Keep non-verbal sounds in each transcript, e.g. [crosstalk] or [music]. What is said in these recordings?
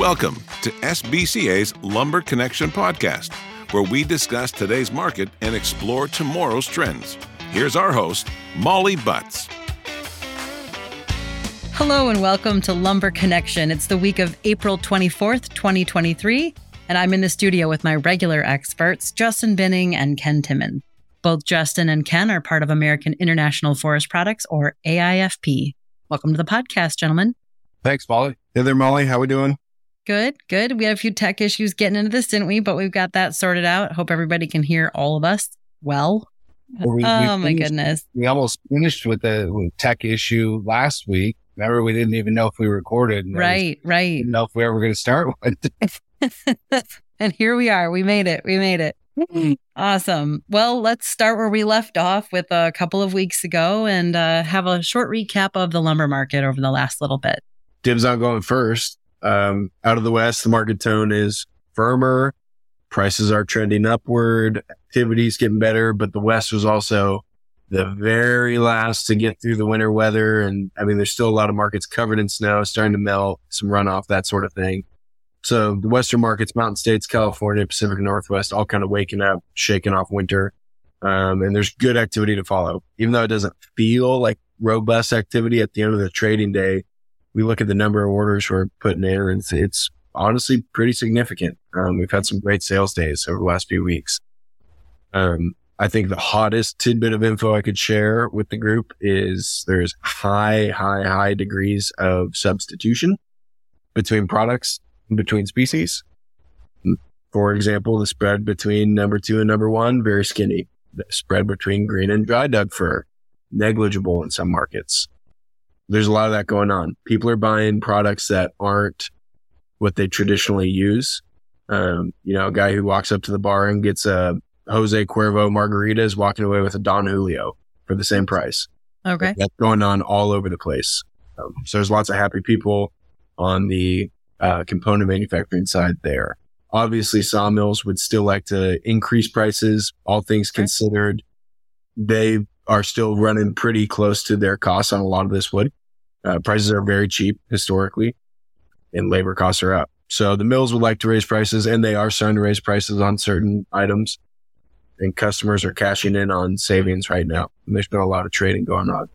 Welcome to SBCA's Lumber Connection podcast, where we discuss today's market and explore tomorrow's trends. Here's our host, Molly Butts. Hello and welcome to Lumber Connection. It's the week of April 24th, 2023, and I'm in the studio with my regular experts, Justin Binning and Ken Timmins. Both Justin and Ken are part of American International Forest Products, or AIFP. Welcome to the podcast, gentlemen. Thanks, Molly. Hey there, Molly. How are we doing? Good, good. We had a few tech issues getting into this, didn't we? But we've got that sorted out. Hope everybody can hear all of us well. Well, we- we oh my goodness. We almost finished with the with tech issue last week. Remember, we didn't even know if we recorded. and I Right, right. Didn't know if we ever going to start [laughs] one. [laughs] and here we are. We made it. We made it. Awesome. Well, let's start where we left off with a couple of weeks ago and uh, have a short recap of the lumber market over the last little bit. Dibs on going first. Um, out of the West, the market tone is firmer. Prices are trending upward. Activity's getting better, but the West was also the very last to get through the winter weather. And I mean, there's still a lot of markets covered in snow, starting to melt, some runoff, that sort of thing. So the Western markets, Mountain States, California, Pacific Northwest, all kind of waking up, shaking off winter. Um, and there's good activity to follow, even though it doesn't feel like robust activity at the end of the trading day. We look at the number of orders we're putting in and it's, it's honestly pretty significant. Um, we've had some great sales days over the last few weeks. Um, I think the hottest tidbit of info I could share with the group is there's high, high, high degrees of substitution between products and between species. For example, the spread between number two and number one, very skinny. The spread between green and dry Doug fir, negligible in some markets. There's a lot of that going on. People are buying products that aren't what they traditionally use. Um, you know, a guy who walks up to the bar and gets a Jose Cuervo margarita is walking away with a Don Julio for the same price. Okay. That's going on all over the place. Um, so there's lots of happy people on the uh, component manufacturing side there. Obviously, sawmills would still like to increase prices. All things considered, they are still running pretty close to their costs on a lot of this wood. Uh, prices are very cheap historically, and labor costs are up. So the mills would like to raise prices, and they are starting to raise prices on certain items. And customers are cashing in on savings right now. And there's been a lot of trading going on.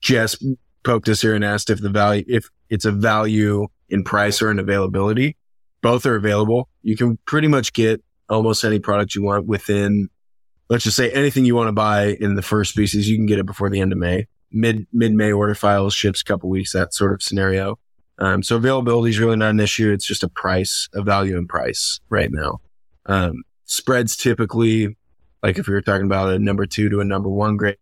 Jess poked us here and asked if the value, if it's a value in price or in availability. Both are available. You can pretty much get almost any product you want within, let's just say anything you want to buy in the fir species. You can get it before the end of May. Mid, mid May order files ships a couple weeks, that sort of scenario. Um, so availability is really not an issue. It's just a price, a value in price right now. Um, spreads typically, like if we were talking about a number two to a number one grade,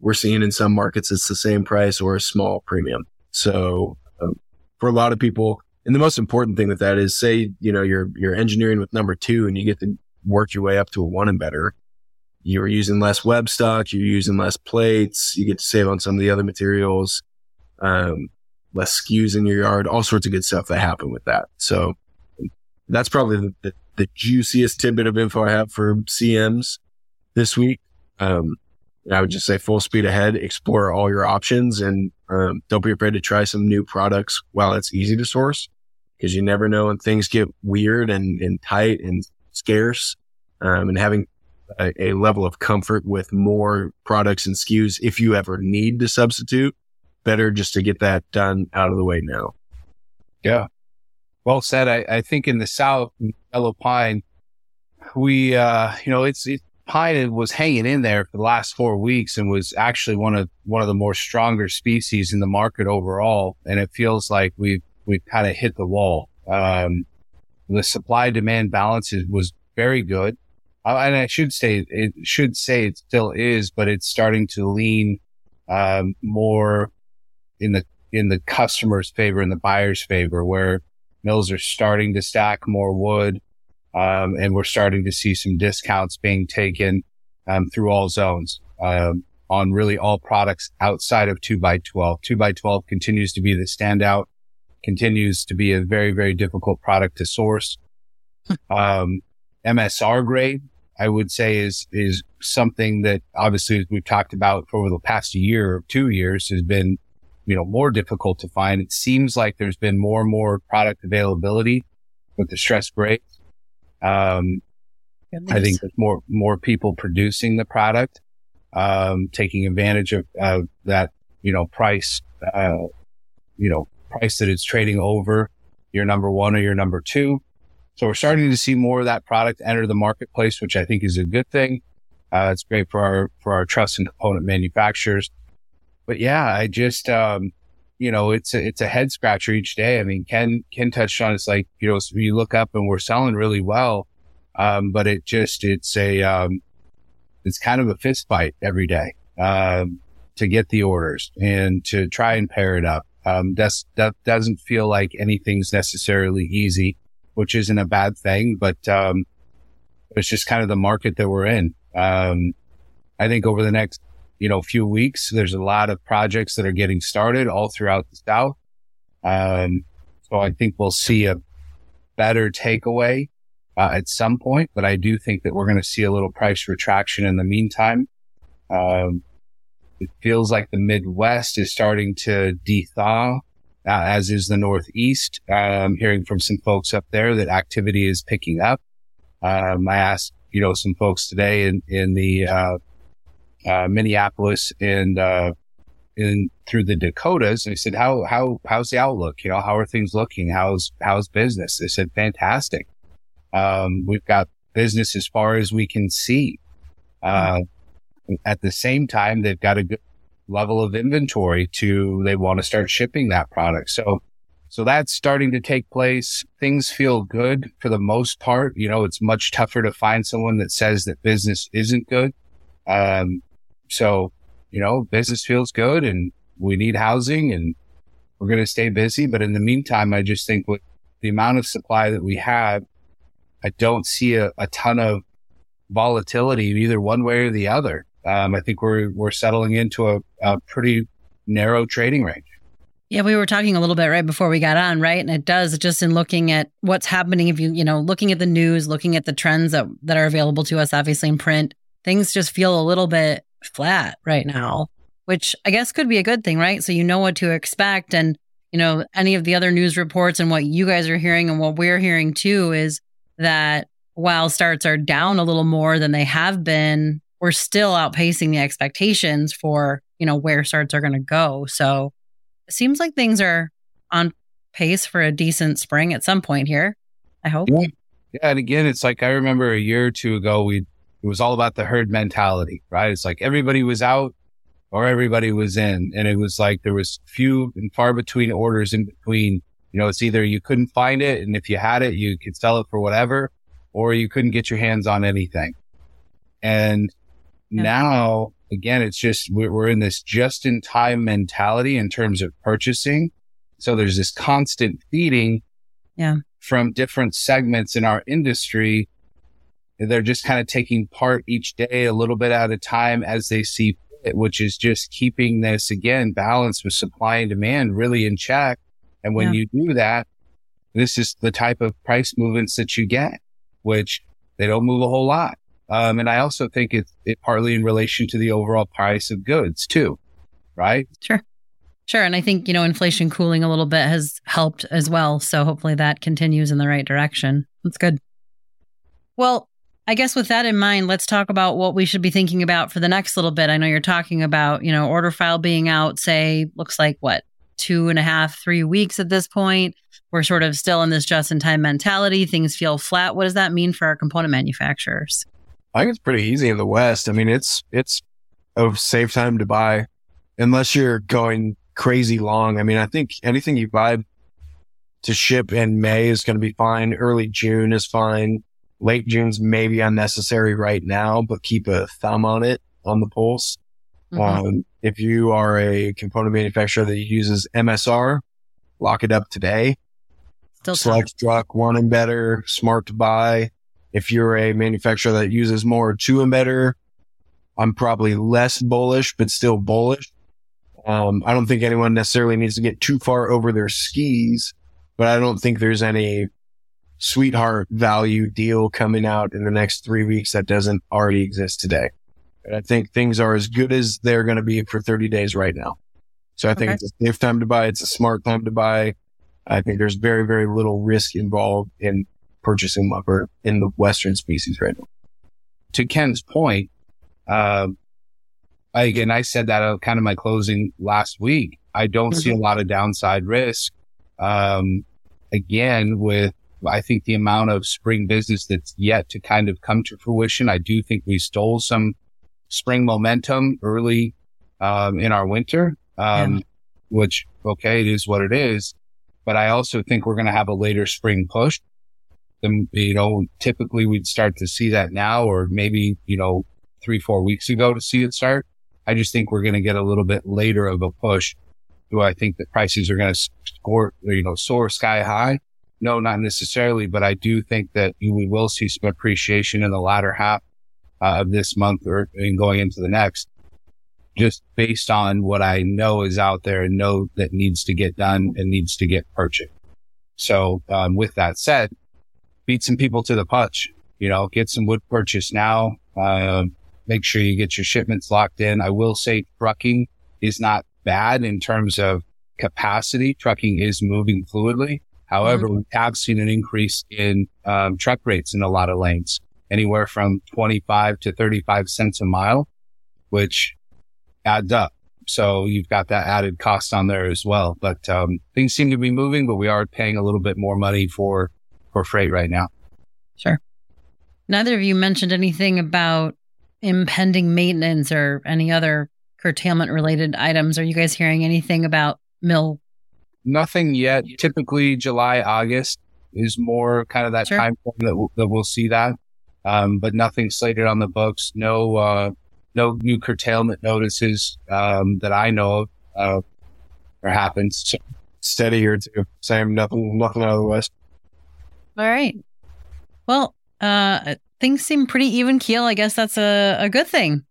we're seeing in some markets it's the same price or a small premium. So um, for a lot of people, and the most important thing with that is say, you know, you're, you're engineering with number two and you get to work your way up to a one and better. You're using less web stock. You're using less plates. You get to save on some of the other materials. Um, less SKUs in your yard, all sorts of good stuff that happen with that. So that's probably the, the, the juiciest tidbit of info I have for CMs this week. Um, I would just say full speed ahead, explore all your options and, um, don't be afraid to try some new products while it's easy to source because you never know when things get weird and, and tight and scarce. Um, and having a, a level of comfort with more products and SKUs if you ever need to substitute, better just to get that done out of the way now. Yeah. Well said. I, I think in the South, yellow pine, we, uh, you know, it's, it, pine was hanging in there for the last four weeks and was actually one of, one of the more stronger species in the market overall. And it feels like we've, we've kind of hit the wall. Um, the supply demand balance is, was very good. Uh, and I should say, it should say it still is, but it's starting to lean, um, more in the, in the customer's favor, in the buyer's favor, where mills are starting to stack more wood. Um, and we're starting to see some discounts being taken, um, through all zones, um, on really all products outside of two by 12. Two by 12 continues to be the standout, continues to be a very, very difficult product to source. um, MSR grade, I would say is, is something that obviously as we've talked about over the past year or two years has been you know, more difficult to find. It seems like there's been more and more product availability with the stress brakes. Um, I think there's more, more people producing the product, um, taking advantage of, uh, that, you know, price, uh, you know, price that it's trading over your number one or your number two. So we're starting to see more of that product enter the marketplace, which I think is a good thing. Uh, it's great for our, for our truss and component manufacturers. But yeah, I just, um, you know, it's a, it's a head scratcher each day. I mean, Ken, Ken touched on it's like, you know, you look up and we're selling really well. Um, but it just, it's a, um, it's kind of a fist fight every day, um, to get the orders and to try and pair it up. Um, that's, that doesn't feel like anything's necessarily easy which isn't a bad thing, but, um, it's just kind of the market that we're in. Um, I think over the next, you know, few weeks, there's a lot of projects that are getting started all throughout the South. Um, so I think we'll see a better takeaway uh, at some point, but I do think that we're going to see a little price retraction in the meantime. Um, it feels like the Midwest is starting to dethaw uh, as is the Northeast. I'm hearing from some folks up there that activity is picking up. Um, I asked, you know, some folks today in, in the, uh, uh, Minneapolis and, uh, in through the Dakotas. And I said, how, how, how's the outlook? You know, how are things looking? How's, how's business? They said, fantastic. Um, we've got business as far as we can see. Uh, at the same time, they've got a good level of inventory to they want to start shipping that product. So, so that's starting to take place. Things feel good for the most part. You know, it's much tougher to find someone that says that business isn't good. Um, so, you know, business feels good and we need housing and we're going to stay busy. But in the meantime, I just think with the amount of supply that we have, I don't see a, a ton of volatility either one way or the other. Um, I think we're we're settling into a, a pretty narrow trading range. Yeah, we were talking a little bit right before we got on, right? And it does just in looking at what's happening. If you, you know, looking at the news, looking at the trends that, that are available to us, obviously in print, things just feel a little bit flat right now, which I guess could be a good thing, right? So you know what to expect. And, you know, any of the other news reports and what you guys are hearing and what we're hearing too is that while starts are down a little more than they have been we're still outpacing the expectations for, you know, where starts are going to go. So it seems like things are on pace for a decent spring at some point here. I hope. Yeah. yeah. And again, it's like I remember a year or two ago, we, it was all about the herd mentality, right? It's like everybody was out or everybody was in. And it was like there was few and far between orders in between. You know, it's either you couldn't find it. And if you had it, you could sell it for whatever, or you couldn't get your hands on anything. And yeah. Now, again, it's just, we're in this just in time mentality in terms of purchasing. So there's this constant feeding yeah. from different segments in our industry. They're just kind of taking part each day a little bit at a time as they see fit, which is just keeping this again balance with supply and demand really in check. And when yeah. you do that, this is the type of price movements that you get, which they don't move a whole lot. Um, and I also think it's it partly in relation to the overall price of goods too, right? Sure. Sure. And I think, you know, inflation cooling a little bit has helped as well. So hopefully that continues in the right direction. That's good. Well, I guess with that in mind, let's talk about what we should be thinking about for the next little bit. I know you're talking about, you know, order file being out, say, looks like what, two and a half, three weeks at this point. We're sort of still in this just in time mentality. Things feel flat. What does that mean for our component manufacturers? I think it's pretty easy in the West. I mean, it's it's a safe time to buy unless you're going crazy long. I mean, I think anything you buy to ship in May is going to be fine. Early June is fine. Late June's maybe unnecessary right now, but keep a thumb on it on the pulse. Mm-hmm. Um, if you are a component manufacturer that uses MSR, lock it up today. Still Select Struct, one and better, smart to buy. If you're a manufacturer that uses more two and better, I'm probably less bullish, but still bullish. Um, I don't think anyone necessarily needs to get too far over their skis, but I don't think there's any sweetheart value deal coming out in the next three weeks that doesn't already exist today. And I think things are as good as they're going to be for 30 days right now. So I think Okay. it's a safe time to buy. It's a smart time to buy. I think there's very, very little risk involved in purchasing lumber in the Western species right now. to Ken's point, um, I, again, I said that at kind of my closing last week. I don't see a lot of downside risk. Um, again, with I think the amount of spring business that's yet to kind of come to fruition, I do think we stole some spring momentum early um, in our winter, um, which okay, it is what it is. But I also think we're going to have a later spring push then you know typically we'd start to see that now or maybe you know three four weeks ago to see it start. I just think we're going to get a little bit later of a push. Do i think that prices are going to score you know soar sky high? No not necessarily but i do think that we will see some appreciation in the latter half uh, of this month or and going into the next. Just based on what i know is out there and know that needs to get done and needs to get purchased. So um, with that said beat some people to the punch. You know, get some wood purchase now. Uh, make sure you get your shipments locked in. I will say trucking is not bad in terms of capacity. Trucking is moving fluidly. However, we have seen an increase in um, truck rates in a lot of lanes, anywhere from 25 to 35 cents a mile, which adds up. So you've got that added cost on there as well. But um, things seem to be moving, but we are paying a little bit more money for for freight right now. Sure. Neither of you mentioned anything about impending maintenance or any other curtailment related items. Are you guys hearing anything about mill? Nothing yet. Typically, July, August is more kind of that Sure. time frame that we'll, that we'll see that. Um, but nothing slated on the books. No, uh, no new curtailment notices um, that I know of uh, or happens. So Steady here too. Same, nothing, nothing out of the West. All right. Well, uh, things seem pretty even keel. I guess that's a, a good thing.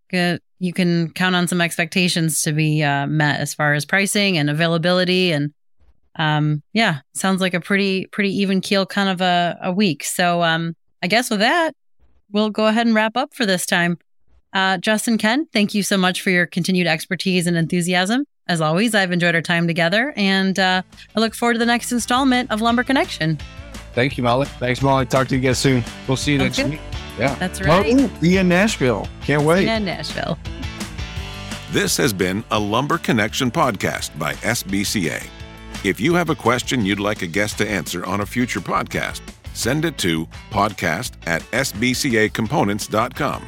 You can count on some expectations to be uh, met as far as pricing and availability. And um, yeah, sounds like a pretty, pretty even keel kind of a, a week. So um, I guess with that, we'll go ahead and wrap up for this time. Uh, Justin, Ken, thank you so much for your continued expertise and enthusiasm. As always, I've enjoyed our time together, and uh, I look forward to the next installment of Lumber Connection. Thank you, Molly. Thanks, Molly. Talk to you guys soon. We'll see you next Okay. week. Yeah. That's right. ooh, be in Nashville. Can't wait. And Nashville. This has been a Lumber Connection podcast by SBCA. If you have a question you'd like a guest to answer on a future podcast, send it to podcast at sbcacomponents.com.